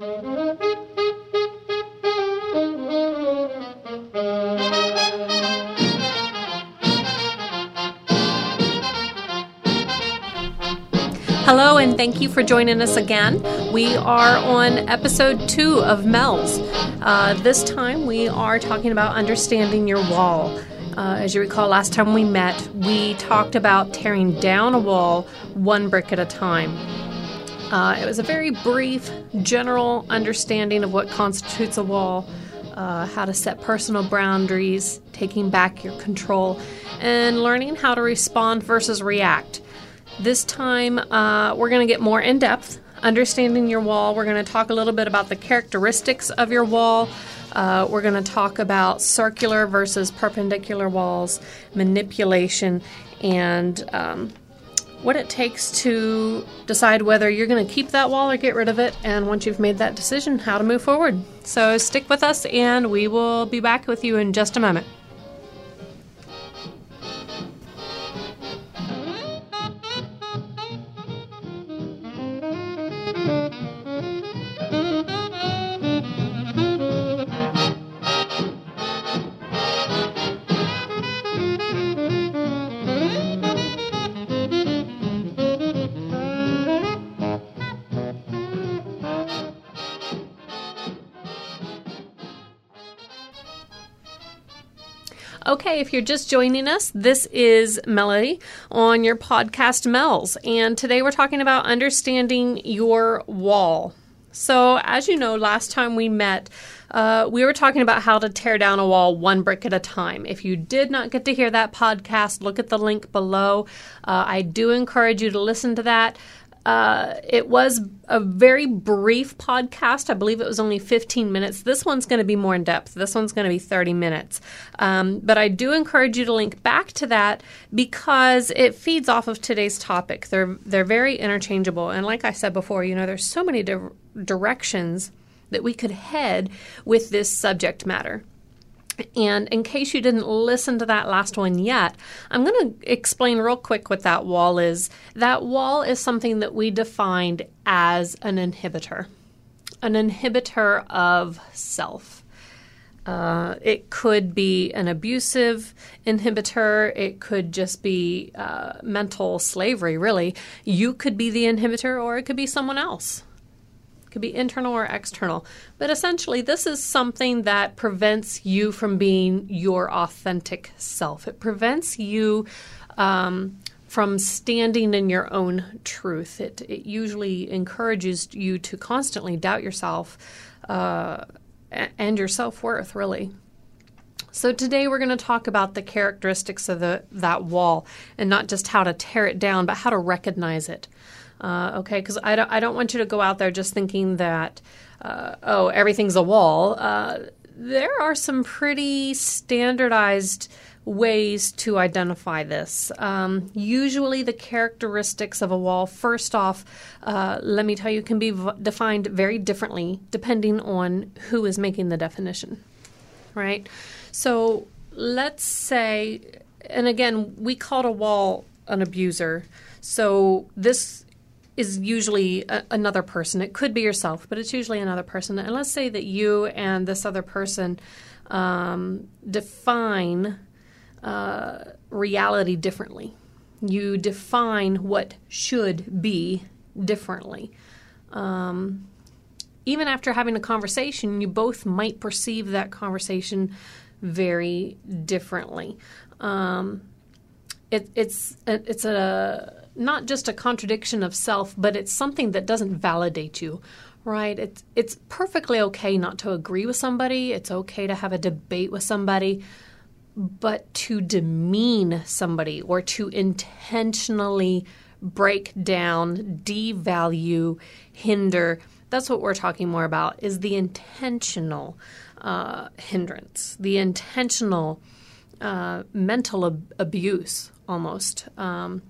Hello, and thank you for joining us again. We are on episode two of Mel's. Uh, this time we are talking about understanding your wall. Uh, as you recall, last time we met, we talked about tearing down a wall one brick at a time. Uh, it was a very brief, general understanding of what constitutes a wall, uh, how to set personal boundaries, taking back your control, and learning how to respond versus react. This time, uh, we're going to get more in depth, understanding your wall. We're going to talk a little bit about the characteristics of your wall. Uh, we're going to talk about circular versus perpendicular walls, manipulation, and um, what it takes to decide whether you're going to keep that wall or get rid of it. And once you've made that decision, how to move forward. So stick with us, and we will be back with you in just a moment. Okay, if you're just joining us, this is Melody on your podcast Mel's, and today we're talking about understanding your wall. So, as you know, last time we met, uh, we were talking about how to tear down a wall one brick at a time. If you did not get to hear that podcast, look at the link below. Uh, I do encourage you to listen to that. Uh, it was a very brief podcast. I believe it was only 15 minutes. This one's going to be more in depth. This one's going to be 30 minutes. Um, but I do encourage you to link back to that because it feeds off of today's topic. They're they're very interchangeable. And like I said before, you know, there's so many di- directions that we could head with this subject matter. And in case you didn't listen to that last one yet, I'm going to explain real quick what that wall is. That wall is something that we defined as an inhibitor, an inhibitor of self. Uh, it could be an abusive inhibitor. It could just be uh, mental slavery, really. You could be the inhibitor, or it could be someone else could be internal or external. But essentially, this is something that prevents you from being your authentic self. It prevents you um, from standing in your own truth. It, it usually encourages you to constantly doubt yourself uh, and your self worth, really. So today we're going to talk about the characteristics of the, that wall and not just how to tear it down, but how to recognize it. Uh, okay, because I don't, I don't want you to go out there just thinking that, uh, oh, everything's a wall. Uh, there are some pretty standardized ways to identify this. Um, usually, the characteristics of a wall, first off, uh, let me tell you, can be v- defined very differently depending on who is making the definition, right? So, let's say, and again, we called a wall an abuser. So, this is usually a, another person. It could be yourself, but it's usually another person. And let's say that you and this other person um, define uh, reality differently. You define what should be differently. Um, even after having a conversation, you both might perceive that conversation very differently. Um, it, it's it's a not just a contradiction of self, but it's something that doesn't validate you, right? It's it's perfectly okay not to agree with somebody. It's okay to have a debate with somebody, but to demean somebody or to intentionally break down, devalue, hinder. That's what we're talking more about is the intentional uh, hindrance, the intentional uh, mental ab- abuse almost. Um,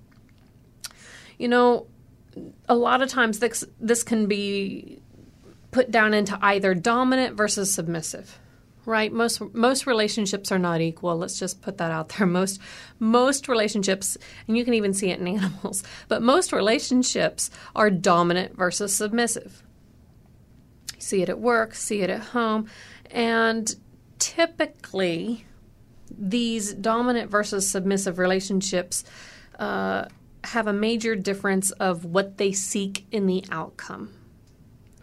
you know, a lot of times this this can be put down into either dominant versus submissive right? Most most relationships are not equal. Let's just put that out there. Most most relationships and you can even see it in animals but most relationships are dominant versus submissive. See it at work, see it at home. And typically, these dominant versus submissive relationships uh, have a major difference of what they seek in the outcome.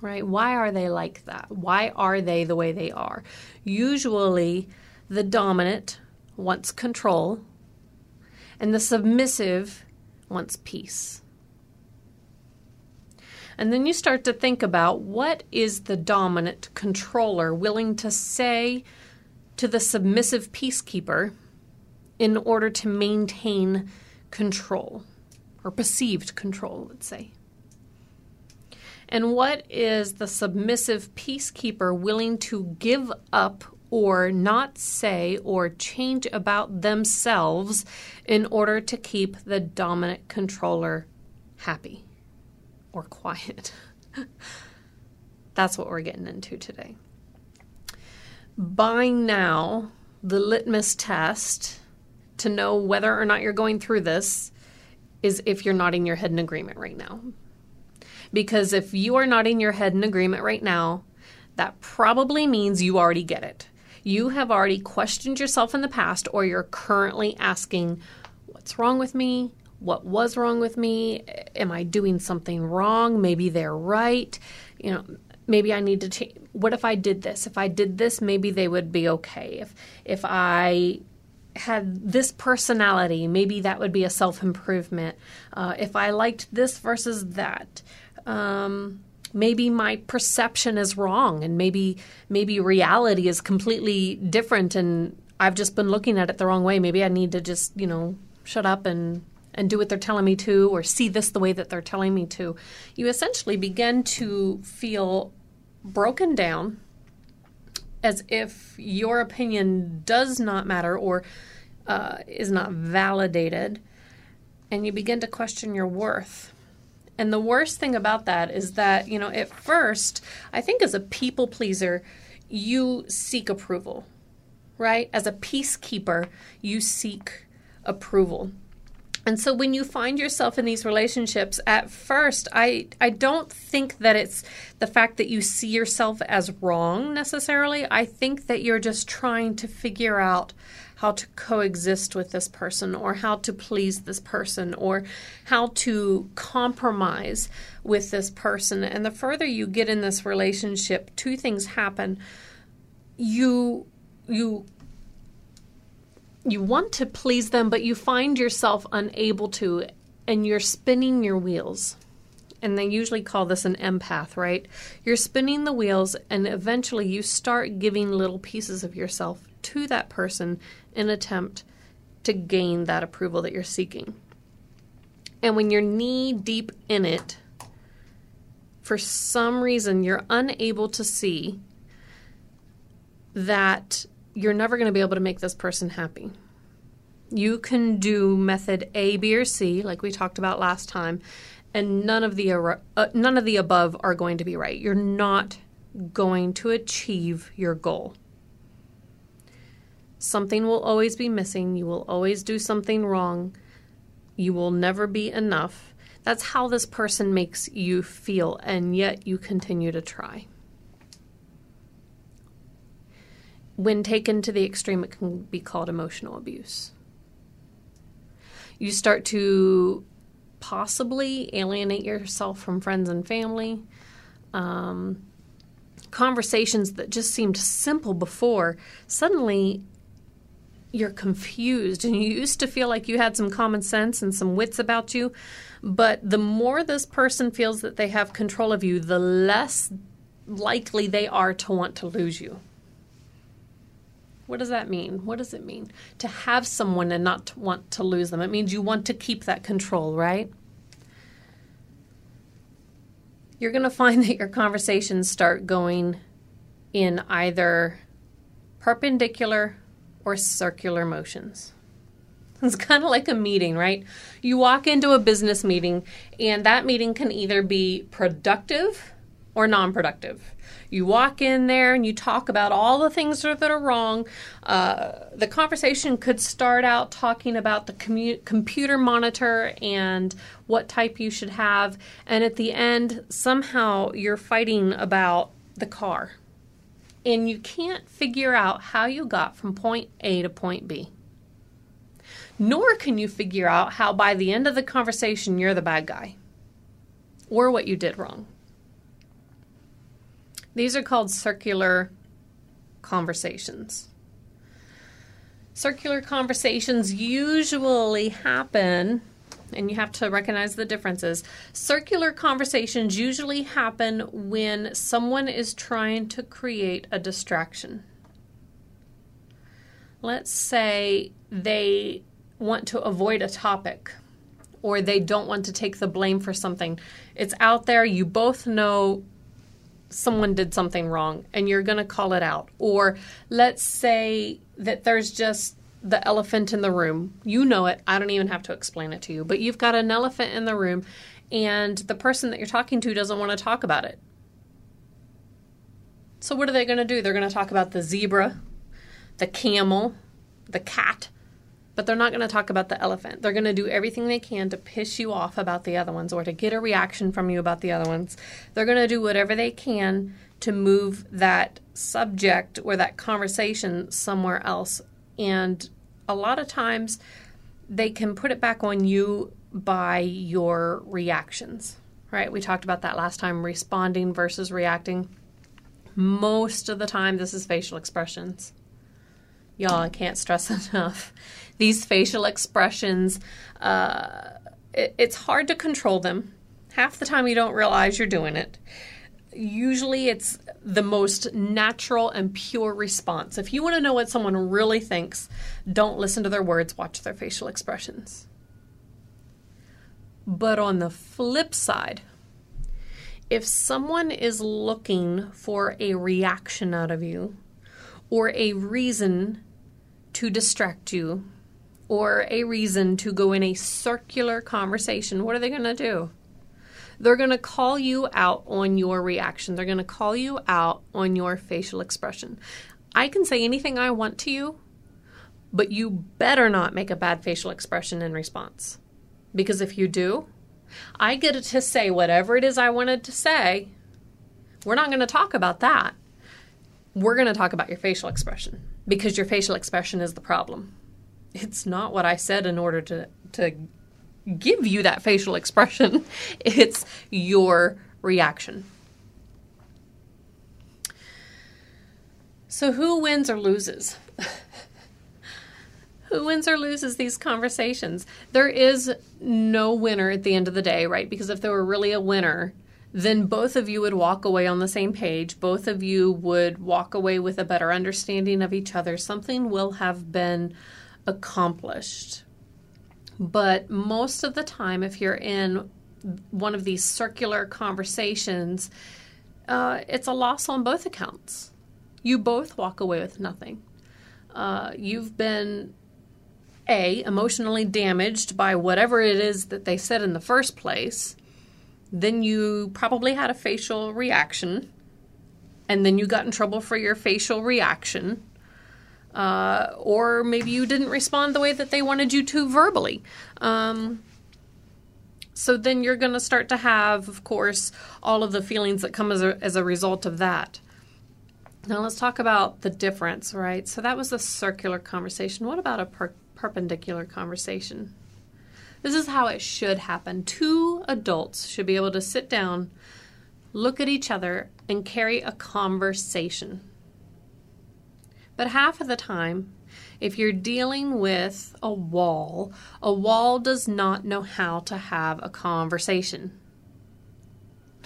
Right? Why are they like that? Why are they the way they are? Usually, the dominant wants control, and the submissive wants peace. And then you start to think about what is the dominant controller willing to say to the submissive peacekeeper in order to maintain control or perceived control, let's say. And what is the submissive peacekeeper willing to give up or not say or change about themselves in order to keep the dominant controller happy or quiet? That's what we're getting into today. By now, the litmus test to know whether or not you're going through this is if you're nodding your head in agreement right now. Because if you are nodding your head in agreement right now, that probably means you already get it. You have already questioned yourself in the past, or you're currently asking, What's wrong with me? What was wrong with me? Am I doing something wrong? Maybe they're right. You know, maybe I need to change. What if I did this? If I did this, maybe they would be okay. If if I had this personality, maybe that would be a self improvement. Uh, if I liked this versus that, um, maybe my perception is wrong, and maybe maybe reality is completely different, and I've just been looking at it the wrong way. Maybe I need to just you know shut up and and do what they're telling me to, or see this the way that they're telling me to. You essentially begin to feel broken down as if your opinion does not matter or uh, is not validated, and you begin to question your worth. And the worst thing about that is that, you know, at first, I think as a people pleaser, you seek approval, right? As a peacekeeper, you seek approval. And so when you find yourself in these relationships, at first, I, I don't think that it's the fact that you see yourself as wrong necessarily. I think that you're just trying to figure out how to coexist with this person or how to please this person or how to compromise with this person. And the further you get in this relationship, two things happen. You you you want to please them, but you find yourself unable to, and you're spinning your wheels. And they usually call this an empath, right? You're spinning the wheels, and eventually you start giving little pieces of yourself to that person in attempt to gain that approval that you're seeking. And when you're knee deep in it, for some reason you're unable to see that you're never going to be able to make this person happy. You can do method A, B, or C, like we talked about last time, and none of the uh, none of the above are going to be right. You're not going to achieve your goal. Something will always be missing. You will always do something wrong. You will never be enough. That's how this person makes you feel, and yet you continue to try. When taken to the extreme, it can be called emotional abuse. You start to possibly alienate yourself from friends and family. Um, conversations that just seemed simple before, suddenly you're confused and you used to feel like you had some common sense and some wits about you. But the more this person feels that they have control of you, the less likely they are to want to lose you. What does that mean? What does it mean to have someone and not to want to lose them? It means you want to keep that control, right? You're going to find that your conversations start going in either perpendicular or circular motions. It's kind of like a meeting, right? You walk into a business meeting, and that meeting can either be productive or non productive. You walk in there and you talk about all the things that are wrong. Uh, the conversation could start out talking about the commu- computer monitor and what type you should have. And at the end, somehow you're fighting about the car and you can't figure out how you got from point A to point B. Nor can you figure out how by the end of the conversation you're the bad guy or what you did wrong. These are called circular conversations. Circular conversations usually happen, and you have to recognize the differences. Circular conversations usually happen when someone is trying to create a distraction. Let's say they want to avoid a topic or they don't want to take the blame for something. It's out there, you both know someone did something wrong and you're going to call it out. Or let's say that there's just the elephant in the room. You know it. I don't even have to explain it to you. But you've got an elephant in the room and the person that you're talking to doesn't want to talk about it. So what are they going to do? They're going to talk about the zebra, the camel, the cat, but they're not going to talk about the elephant. They're going to do everything they can to piss you off about the other ones or to get a reaction from you about the other ones. They're going to do whatever they can to move that subject or that conversation somewhere else. And a lot of times they can put it back on you by your reactions, right? We talked about that last time responding versus reacting. Most of the time, this is facial expressions. Y'all, I can't stress enough these facial expressions, uh, it, it's hard to control them. Half the time, you don't realize you're doing it. Usually, it's the most natural and pure response. If you want to know what someone really thinks, don't listen to their words, watch their facial expressions. But on the flip side, if someone is looking for a reaction out of you or a reason to distract you or a reason to go in a circular conversation, what are they going to do? They're going to call you out on your reaction. They're going to call you out on your facial expression. I can say anything I want to you, but you better not make a bad facial expression in response. Because if you do, I get to say whatever it is I wanted to say. We're not going to talk about that. We're going to talk about your facial expression because your facial expression is the problem it's not what I said in order to to give you that facial expression. It's your reaction. So who wins or loses? who wins or loses these conversations? There is no winner at the end of the day, right? Because if there were really a winner, then both of you would walk away on the same page. Both of you would walk away with a better understanding of each other. Something will have been accomplished. But most of the time, if you're in one of these circular conversations, uh, it's a loss on both accounts. You both walk away with nothing. Uh, you've been a emotionally damaged by whatever it is that they said in the first place. Then you probably had a facial reaction, and then you got in trouble for your facial reaction uh, or maybe you didn't respond the way that they wanted you to verbally. Um, so then you're going to start to have, of course, all of the feelings that come as a, as a result of that. Now let's talk about the difference, right? So that was a circular conversation. What about a per- perpendicular conversation? This is how it should happen. Two adults should be able to sit down, look at each other, and carry a conversation. But half of the time, if you're dealing with a wall, a wall does not know how to have a conversation.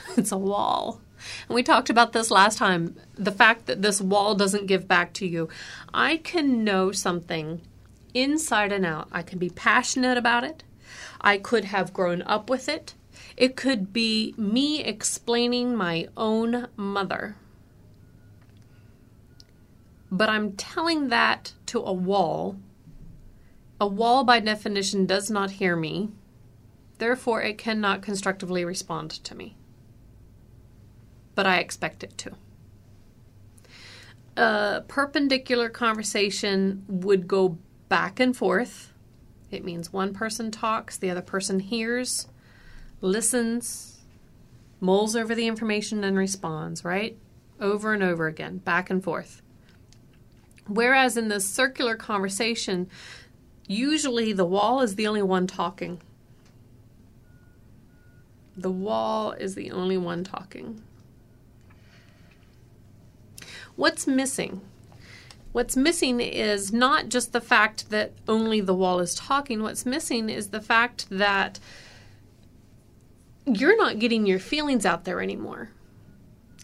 it's a wall. And we talked about this last time the fact that this wall doesn't give back to you. I can know something inside and out. I can be passionate about it. I could have grown up with it. It could be me explaining my own mother but I'm telling that to a wall. A wall, by definition, does not hear me. Therefore, it cannot constructively respond to me. But I expect it to. A perpendicular conversation would go back and forth. It means one person talks, the other person hears, listens, mulls over the information, and responds, right? over and over again, back and forth. Whereas in this circular conversation, usually the wall is the only one talking. The wall is the only one talking. What's missing? What's missing is not just the fact that only the wall is talking. What's missing is the fact that you're not getting your feelings out there anymore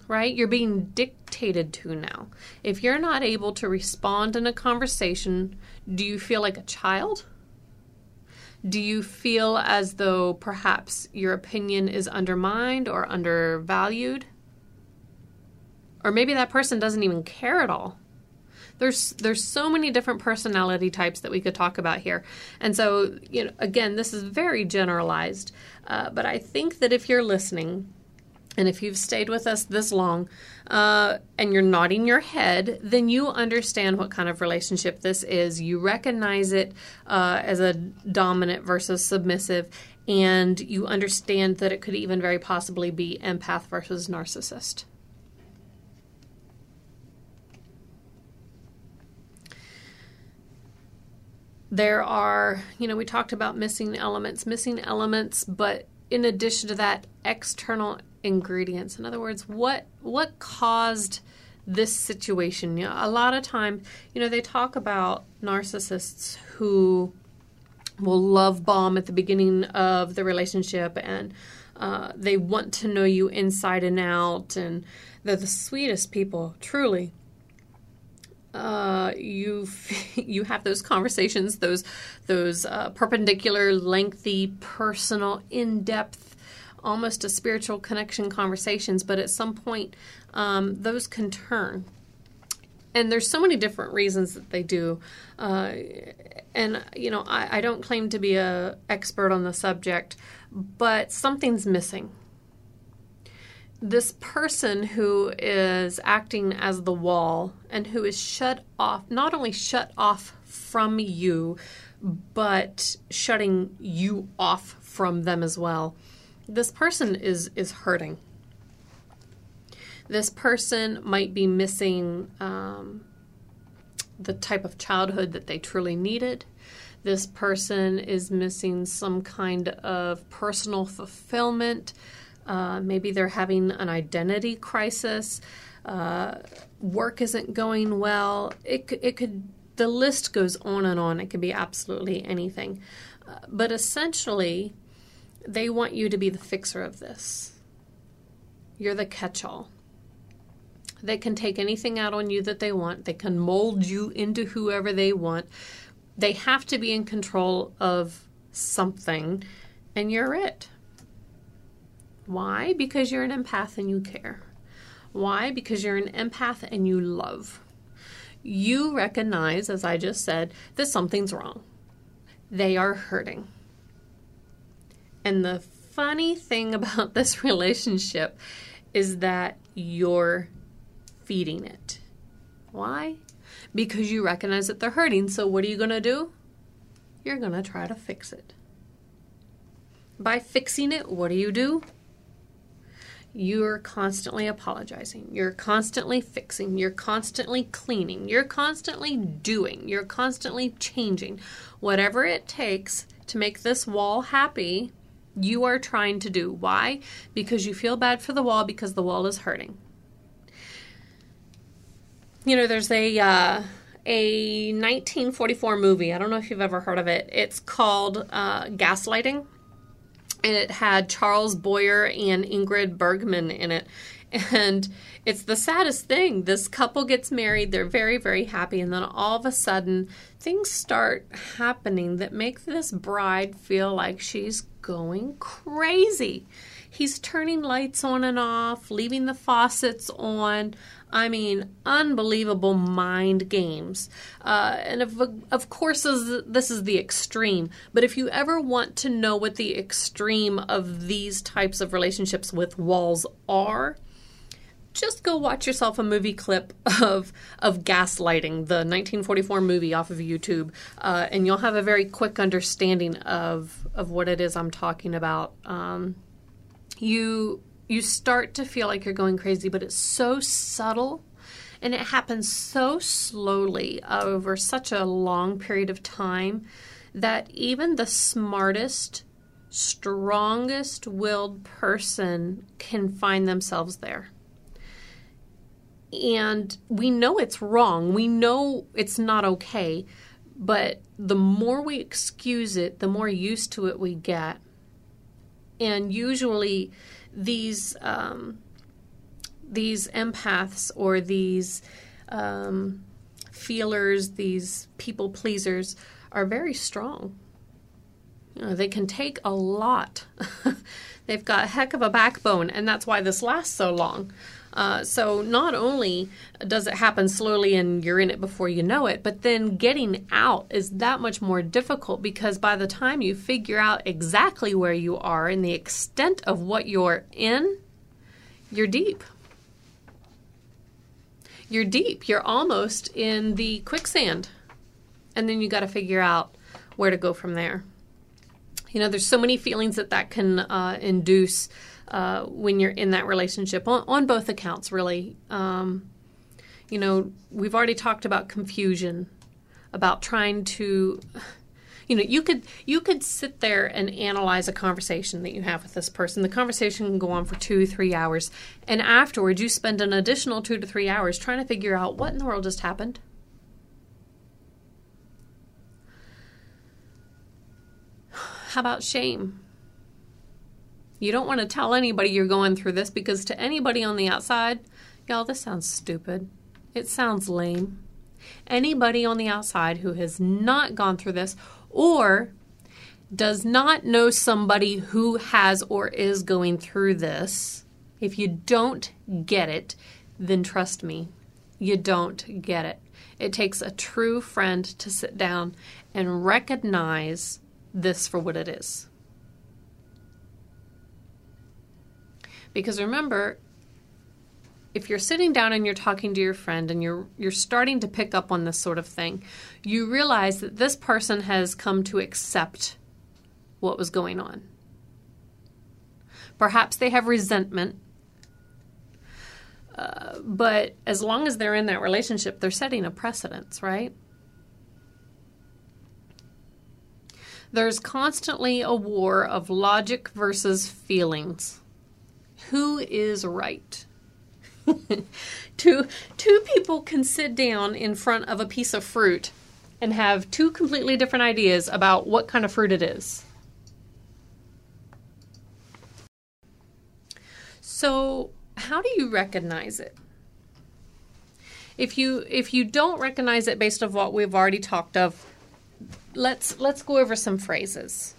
right? You're being dictated to now. If you're not able to respond in a conversation, do you feel like a child? Do you feel as though perhaps your opinion is undermined or undervalued? Or maybe that person doesn't even care at all. There's there's so many different personality types that we could talk about here, and so you know again this is very generalized, uh, but I think that if you're listening, and if you've stayed with us this long uh, and you're nodding your head, then you understand what kind of relationship this is. You recognize it uh, as a dominant versus submissive, and you understand that it could even very possibly be empath versus narcissist. There are, you know, we talked about missing elements, missing elements, but in addition to that, external ingredients. In other words, what what caused this situation? You know, a lot of time, you know, they talk about narcissists who will love bomb at the beginning of the relationship and uh, they want to know you inside and out and they're the sweetest people truly uh, you you have those conversations those those uh, perpendicular lengthy personal in-depth almost a spiritual connection conversations, but at some point, um, those can turn. And there's so many different reasons that they do. Uh, and, you know, I, I don't claim to be a expert on the subject, but something's missing this person who is acting as the wall and who is shut off, not only shut off from you, but shutting you off from them as well this person is is hurting. This person might be missing um, the type of childhood that they truly needed. This person is missing some kind of personal fulfillment. Uh, maybe they're having an identity crisis. Uh, work isn't going well. It, it could, the list goes on and on. It could be absolutely anything. Uh, but essentially, they want you to be the fixer of this. You're the catch all. They can take anything out on you that they want, they can mold you into whoever they want. They have to be in control of something, and you're it. Why? Because you're an empath and you care. Why? Because you're an empath and you love. You recognize, as I just said, that something's wrong. They are hurting. And the funny thing about this relationship is that you're feeding it. Why? Because you recognize that they're hurting. So, what are you going to do? You're going to try to fix it. By fixing it, what do you do? You're constantly apologizing. You're constantly fixing. You're constantly cleaning. You're constantly doing. You're constantly changing. Whatever it takes to make this wall happy, you are trying to do. Why? Because you feel bad for the wall because the wall is hurting. You know, there's a uh, a 1944 movie. I don't know if you've ever heard of it. It's called uh, Gaslighting, and it had Charles Boyer and Ingrid Bergman in it. And it's the saddest thing. This couple gets married, they're very, very happy, and then all of a sudden, things start happening that make this bride feel like she's going crazy. He's turning lights on and off, leaving the faucets on. I mean, unbelievable mind games. Uh, and of, of course, this is the extreme. But if you ever want to know what the extreme of these types of relationships with walls are, just go watch yourself a movie clip of of gaslighting the 1944 movie off of youtube uh, and you'll have a very quick understanding of of what it is i'm talking about um, you you start to feel like you're going crazy, but it's so subtle and it happens so slowly over such a long period of time that even the smartest, strongest willed person can find themselves there. And we know it's wrong. We know it's not okay. But the more we excuse it, the more used to it we get. And usually, these um, these empaths or these um, feelers, these people pleasers, are very strong. You know, they can take a lot. They've got a heck of a backbone, and that's why this lasts so long. Uh, so not only does it happen slowly and you're in it before you know it, but then getting out is that much more difficult because by the time you figure out exactly where you are and the extent of what you're in, you're deep. You're deep. You're almost in the quicksand. And then you got to figure out where to go from there. You know, there's so many feelings that that can uh, induce uh, when you're in that relationship on, on both accounts, really. Um, you know, we've already talked about confusion, about trying to, you know, you could you could sit there and analyze a conversation that you have with this person. The conversation can go on for two, three hours, and afterwards you spend an additional two to three hours trying to figure out what in the world just happened. How about shame? You don't want to tell anybody you're going through this because to anybody on the outside, y'all, this sounds stupid. It sounds lame. Anybody on the outside who has not gone through this or does not know somebody who has or is going through this, if you don't get it, then trust me, you don't get it. It takes a true friend to sit down and recognize this for what it is. Because remember, if you're sitting down and you're talking to your friend and you're you're starting to pick up on this sort of thing, you realize that this person has come to accept what was going on. Perhaps they have resentment. Uh, but as long as they're in that relationship, they're setting a precedence, right? There's constantly a war of logic versus feelings who is right. two, two people can sit down in front of a piece of fruit and have two completely different ideas about what kind of fruit it is. So, how do you recognize it? If you if you don't recognize it based on what we've already talked of, let's let's go over some phrases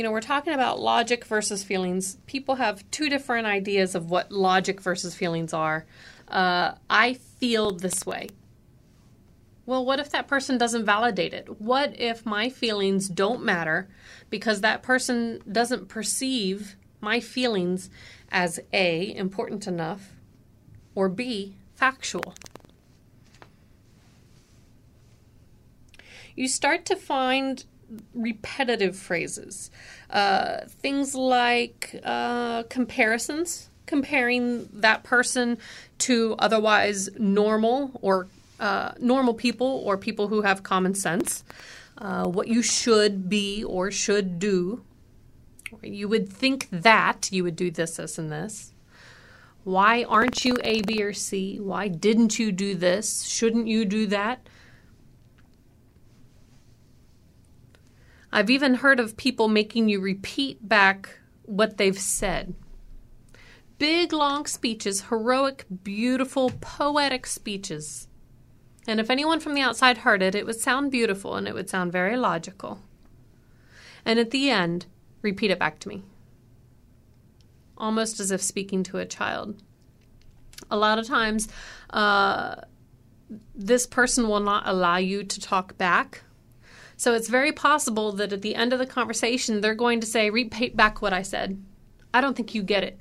you know, we're talking about logic versus feelings. People have two different ideas of what logic versus feelings are. Uh, I feel this way. Well, what if that person doesn't validate it? What if my feelings don't matter because that person doesn't perceive my feelings as A, important enough, or B, factual? You start to find repetitive phrases. Uh, things like uh, comparisons, comparing that person to otherwise normal or uh, normal people or people who have common sense. Uh, what you should be or should do. You would think that you would do this, this, and this. Why aren't you A, B, or C? Why didn't you do this? Shouldn't you do that? I've even heard of people making you repeat back what they've said. Big, long speeches, heroic, beautiful, poetic speeches. And if anyone from the outside heard it, it would sound beautiful and it would sound very logical. And at the end, repeat it back to me, almost as if speaking to a child. A lot of times, uh, this person will not allow you to talk back so it's very possible that at the end of the conversation, they're going to say, repeat back what I said. I don't think you get it.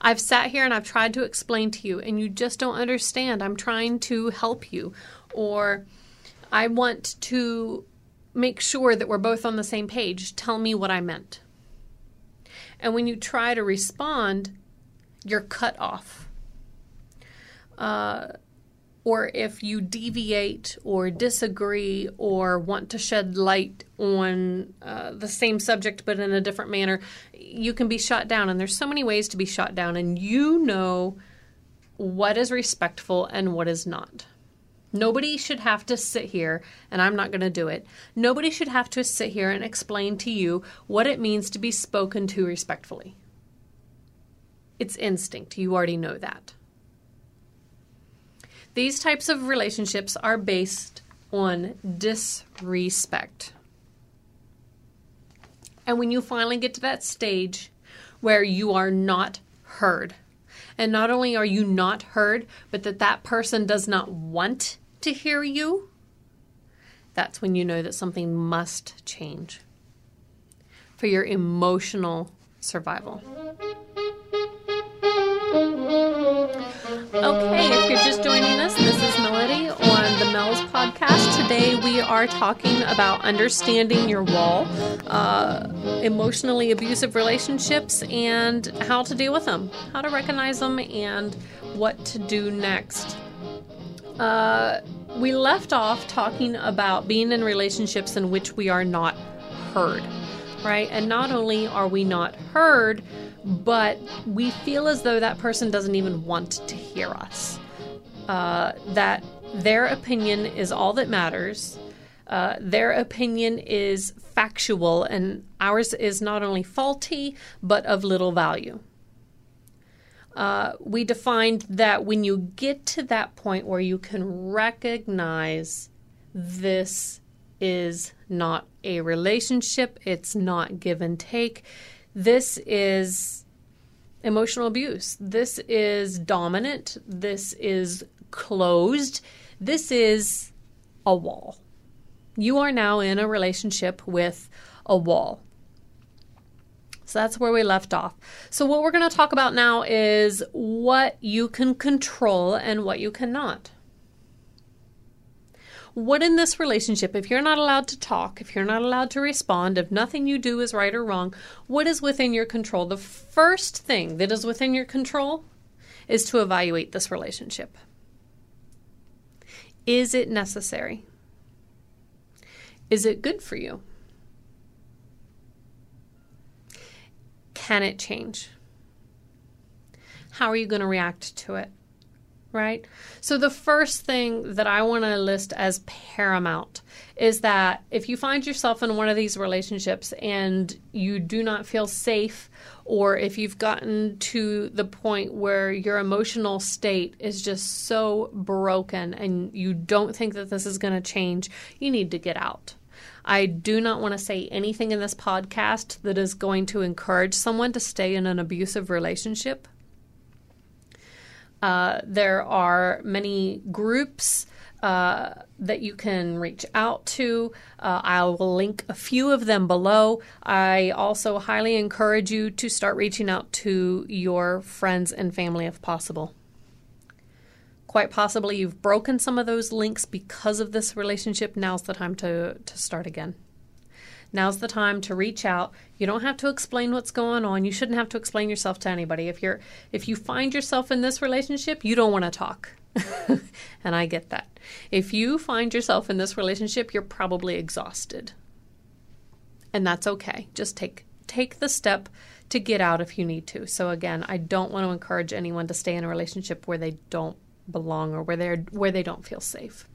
I've sat here and I've tried to explain to you, and you just don't understand. I'm trying to help you. Or I want to make sure that we're both on the same page. Tell me what I meant. And when you try to respond, you're cut off. Uh, or if you deviate or disagree or want to shed light on uh, the same subject but in a different manner, you can be shot down. And there's so many ways to be shot down, and you know what is respectful and what is not. Nobody should have to sit here, and I'm not going to do it. Nobody should have to sit here and explain to you what it means to be spoken to respectfully. It's instinct. You already know that. These types of relationships are based on disrespect. And when you finally get to that stage where you are not heard, and not only are you not heard, but that that person does not want to hear you, that's when you know that something must change for your emotional survival. Okay, if you're just joining the Mel's podcast. Today we are talking about understanding your wall, uh, emotionally abusive relationships, and how to deal with them, how to recognize them, and what to do next. Uh, we left off talking about being in relationships in which we are not heard, right? And not only are we not heard, but we feel as though that person doesn't even want to hear us. Uh, that their opinion is all that matters. Uh, their opinion is factual, and ours is not only faulty, but of little value. Uh, we defined that when you get to that point where you can recognize this is not a relationship, it's not give and take, this is emotional abuse. This is dominant. This is closed. This is a wall. You are now in a relationship with a wall. So that's where we left off. So, what we're going to talk about now is what you can control and what you cannot what in this relationship, if you're not allowed to talk, if you're not allowed to respond, if nothing you do is right or wrong, what is within your control? The first thing that is within your control is to evaluate this relationship. Is it necessary? Is it good for you? Can it change? How are you going to react to it? right? So, the first thing that I want to list as paramount is that if you find yourself in one of these relationships and you do not feel safe, or if you've gotten to the point where your emotional state is just so broken and you don't think that this is going to change, you need to get out. I do not want to say anything in this podcast that is going to encourage someone to stay in an abusive relationship. Uh, there are many groups uh, that you can reach out to. Uh, I will link a few of them below. I also highly encourage you to start reaching out to your friends and family if possible. Quite possibly you've broken some of those links because of this relationship. Now's the time to, to start again. Now's the time to reach out. You don't have to explain what's going on. You shouldn't have to explain yourself to anybody. If you're if you find yourself in this relationship, you don't want to talk. and I get that. If you find yourself in this relationship, you're probably exhausted. And that's okay. Just take take the step to get out if you need to. So again, I don't want to encourage anyone to stay in a relationship where they don't belong or where they're where they don't feel safe.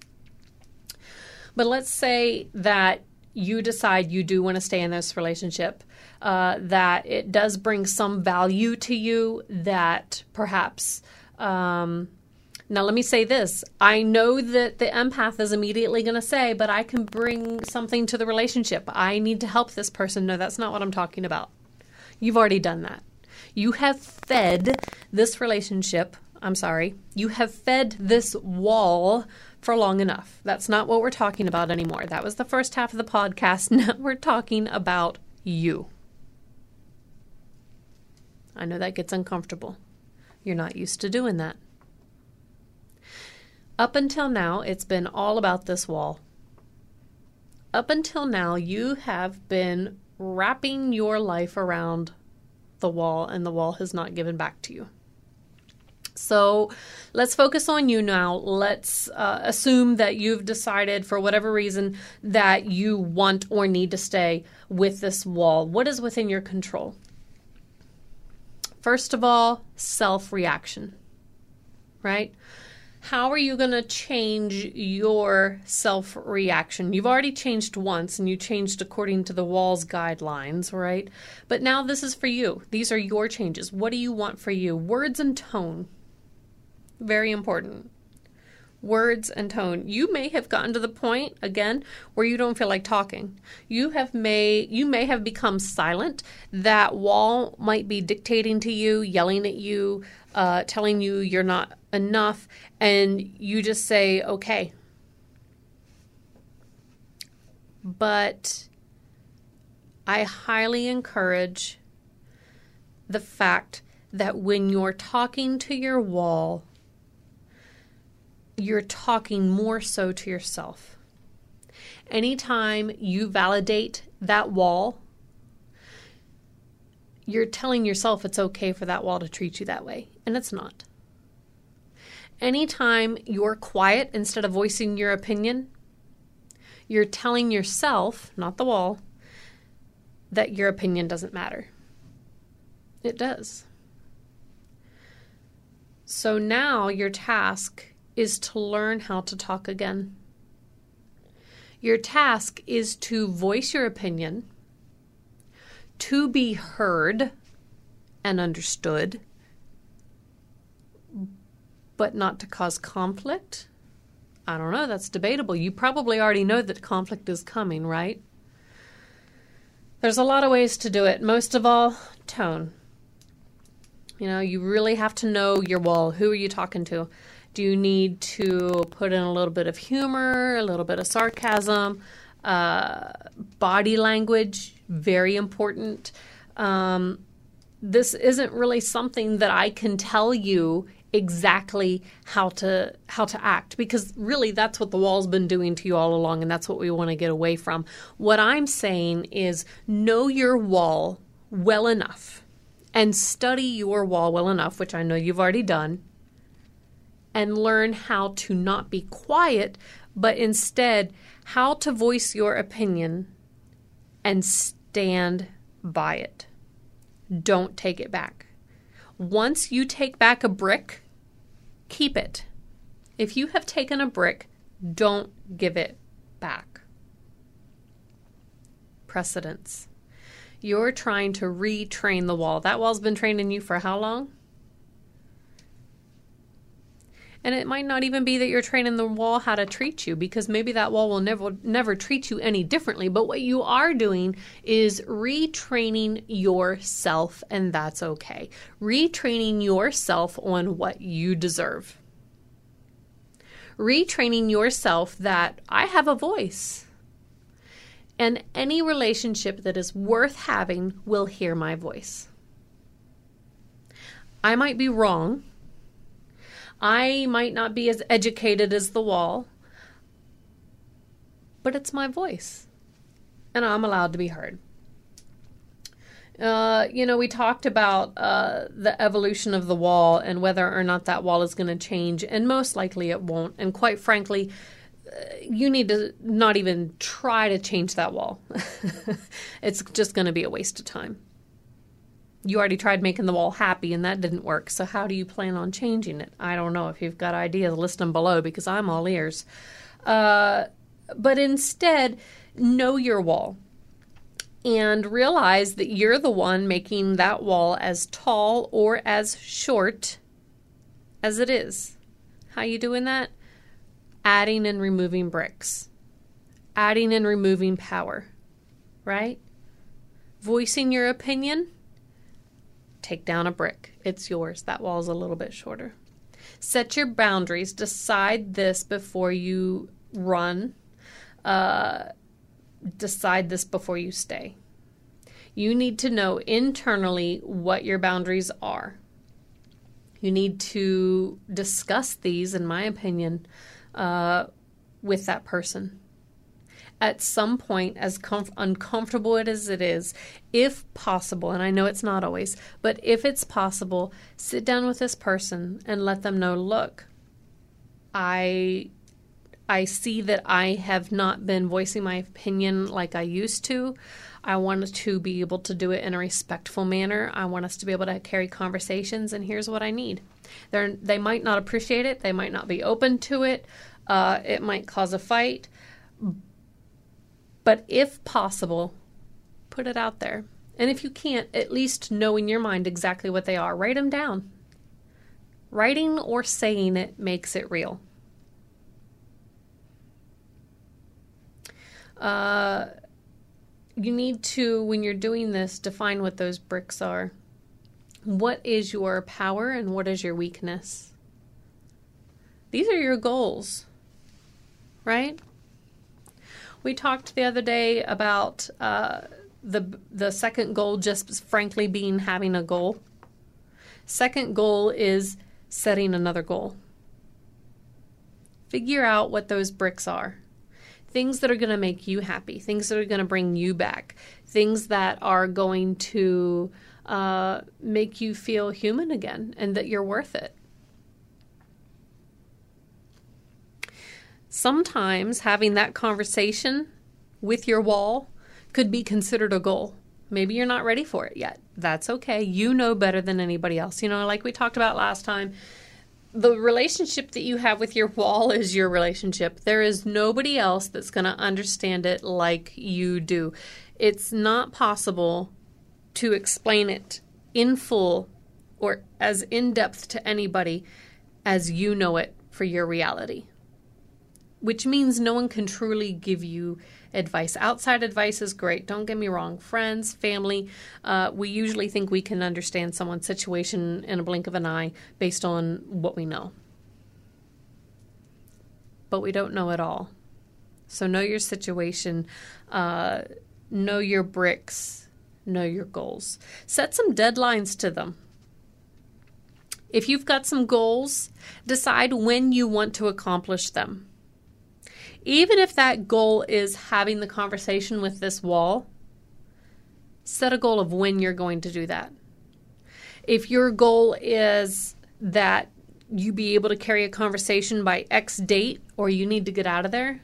But let's say that you decide you do want to stay in this relationship, uh, that it does bring some value to you, that perhaps. Um, now, let me say this. I know that the empath is immediately going to say, but I can bring something to the relationship. I need to help this person. No, that's not what I'm talking about. You've already done that. You have fed this relationship. I'm sorry. You have fed this wall for long enough. That's not what we're talking about anymore. That was the first half of the podcast. Now we're talking about you. I know that gets uncomfortable. You're not used to doing that. Up until now, it's been all about this wall. Up until now, you have been wrapping your life around the wall and the wall has not given back to you. So let's focus on you now. Let's uh, assume that you've decided, for whatever reason, that you want or need to stay with this wall. What is within your control? First of all, self reaction, right? How are you going to change your self reaction? You've already changed once and you changed according to the wall's guidelines, right? But now this is for you. These are your changes. What do you want for you? Words and tone. Very important. Words and tone. You may have gotten to the point again where you don't feel like talking. You have may you may have become silent. That wall might be dictating to you, yelling at you, uh, telling you you're not enough, and you just say, okay. But I highly encourage the fact that when you're talking to your wall, you're talking more so to yourself. Anytime you validate that wall, you're telling yourself it's okay for that wall to treat you that way, and it's not. Anytime you're quiet instead of voicing your opinion, you're telling yourself, not the wall, that your opinion doesn't matter. It does. So now your task is to learn how to talk again. Your task is to voice your opinion, to be heard and understood, but not to cause conflict. I don't know, that's debatable. You probably already know that conflict is coming, right? There's a lot of ways to do it. Most of all, tone. You know, you really have to know your wall. Who are you talking to? Do you need to put in a little bit of humor, a little bit of sarcasm? Uh, body language, very important. Um, this isn't really something that I can tell you exactly how to how to act because really that's what the wall's been doing to you all along and that's what we want to get away from. What I'm saying is know your wall well enough and study your wall well enough, which I know you've already done, and learn how to not be quiet, but instead how to voice your opinion and stand by it. Don't take it back. Once you take back a brick, keep it. If you have taken a brick, don't give it back. Precedence. You're trying to retrain the wall. That wall's been training you for how long? And it might not even be that you're training the wall how to treat you because maybe that wall will never never treat you any differently. But what you are doing is retraining yourself and that's okay. Retraining yourself on what you deserve. Retraining yourself that I have a voice. And any relationship that is worth having will hear my voice. I might be wrong I might not be as educated as the wall, but it's my voice, and I'm allowed to be heard. Uh, you know, we talked about uh, the evolution of the wall and whether or not that wall is going to change, and most likely it won't. And quite frankly, uh, you need to not even try to change that wall. it's just going to be a waste of time you already tried making the wall happy and that didn't work. So how do you plan on changing it? I don't know. If you've got ideas, list them below because I'm all ears. Uh, but instead, know your wall and realize that you're the one making that wall as tall or as short as it is. How you doing that? Adding and removing bricks. Adding and removing power. Right? Voicing your opinion take down a brick. It's yours. That wall is a little bit shorter. Set your boundaries. Decide this before you run. Uh, decide this before you stay. You need to know internally what your boundaries are. You need to discuss these, in my opinion, uh, with that person. At some point, as comf- uncomfortable it as it is, if possible, and I know it's not always, but if it's possible, sit down with this person and let them know, look, I I see that I have not been voicing my opinion like I used to. I want to be able to do it in a respectful manner. I want us to be able to carry conversations, and here's what I need. They're, they might not appreciate it, they might not be open to it, uh, it might cause a fight, but if possible, put it out there. And if you can't, at least know in your mind exactly what they are. Write them down. Writing or saying it makes it real. Uh, you need to, when you're doing this, define what those bricks are. What is your power and what is your weakness? These are your goals, right? We talked the other day about uh, the the second goal just frankly being having a goal. Second goal is setting another goal. Figure out what those bricks are. Things that are going to make you happy, things that are going to bring you back, things that are going to uh, make you feel human again and that you're worth it. Sometimes having that conversation with your wall could be considered a goal. Maybe you're not ready for it yet. That's okay. You know better than anybody else. You know, like we talked about last time, the relationship that you have with your wall is your relationship. There is nobody else that's going to understand it like you do. It's not possible to explain it in full or as in depth to anybody as you know it for your reality which means no one can truly give you advice. Outside advice is great. Don't get me wrong. Friends, family, uh, we usually think we can understand someone's situation in a blink of an eye based on what we know. But we don't know it all. So know your situation, uh, know your bricks, know your goals. Set some deadlines to them. If you've got some goals, decide when you want to accomplish them even if that goal is having the conversation with this wall, set a goal of when you're going to do that. If your goal is that you be able to carry a conversation by X date or you need to get out of there,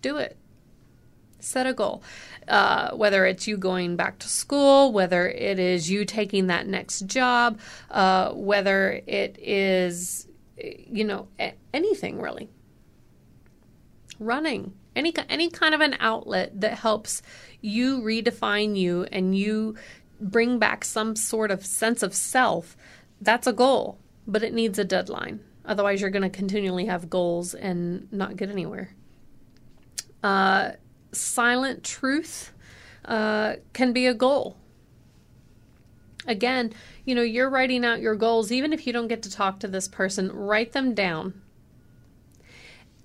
do it. Set a goal. Uh, whether it's you going back to school, whether it is you taking that next job, uh, whether it is, you know, anything really running. Any any kind of an outlet that helps you redefine you and you bring back some sort of sense of self that's a goal but it needs a deadline. Otherwise you're going to continually have goals and not get anywhere. Uh, silent truth uh, can be a goal. Again you know you're writing out your goals. Even if you don't get to talk to this person write them down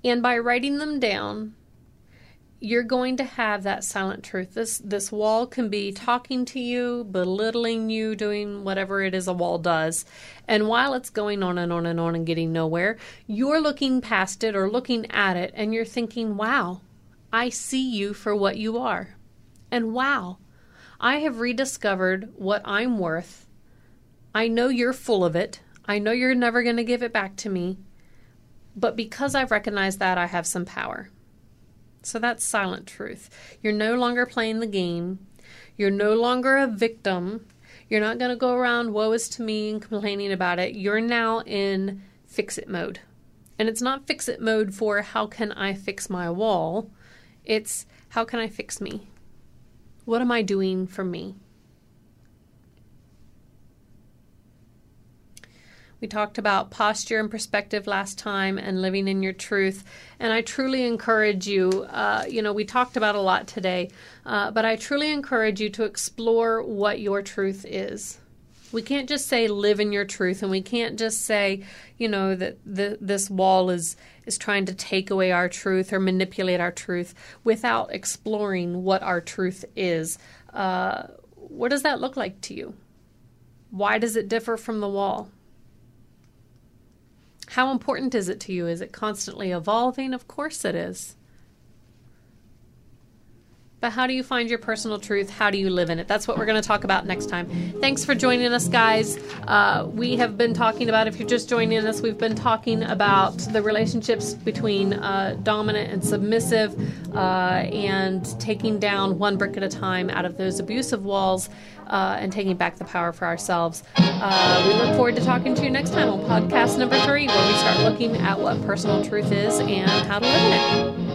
and by writing them down, you're going to have that silent truth. This this wall can be talking to you, belittling you, doing whatever it is a wall does. And while it's going on and on and on and getting nowhere, you're looking past it or looking at it and you're thinking, "Wow, I see you for what you are." And wow, I have rediscovered what I'm worth. I know you're full of it. I know you're never going to give it back to me. But because I've recognized that, I have some power. So that's silent truth. You're no longer playing the game. You're no longer a victim. You're not going to go around, woe is to me, and complaining about it. You're now in fix it mode. And it's not fix it mode for how can I fix my wall, it's how can I fix me? What am I doing for me? We talked about posture and perspective last time and living in your truth. And I truly encourage you, uh, you know, we talked about a lot today, uh, but I truly encourage you to explore what your truth is. We can't just say live in your truth, and we can't just say, you know, that the, this wall is is trying to take away our truth or manipulate our truth without exploring what our truth is. Uh, what does that look like to you? Why does it differ from the wall? How important is it to you? Is it constantly evolving? Of course it is. But how do you find your personal truth? How do you live in it? That's what we're going to talk about next time. Thanks for joining us, guys. Uh, we have been talking about, if you're just joining us, we've been talking about the relationships between uh, dominant and submissive uh, and taking down one brick at a time out of those abusive walls uh, and taking back the power for ourselves. Uh, we look forward to talking to you next time on podcast number three, where we start looking at what personal truth is and how to live in it.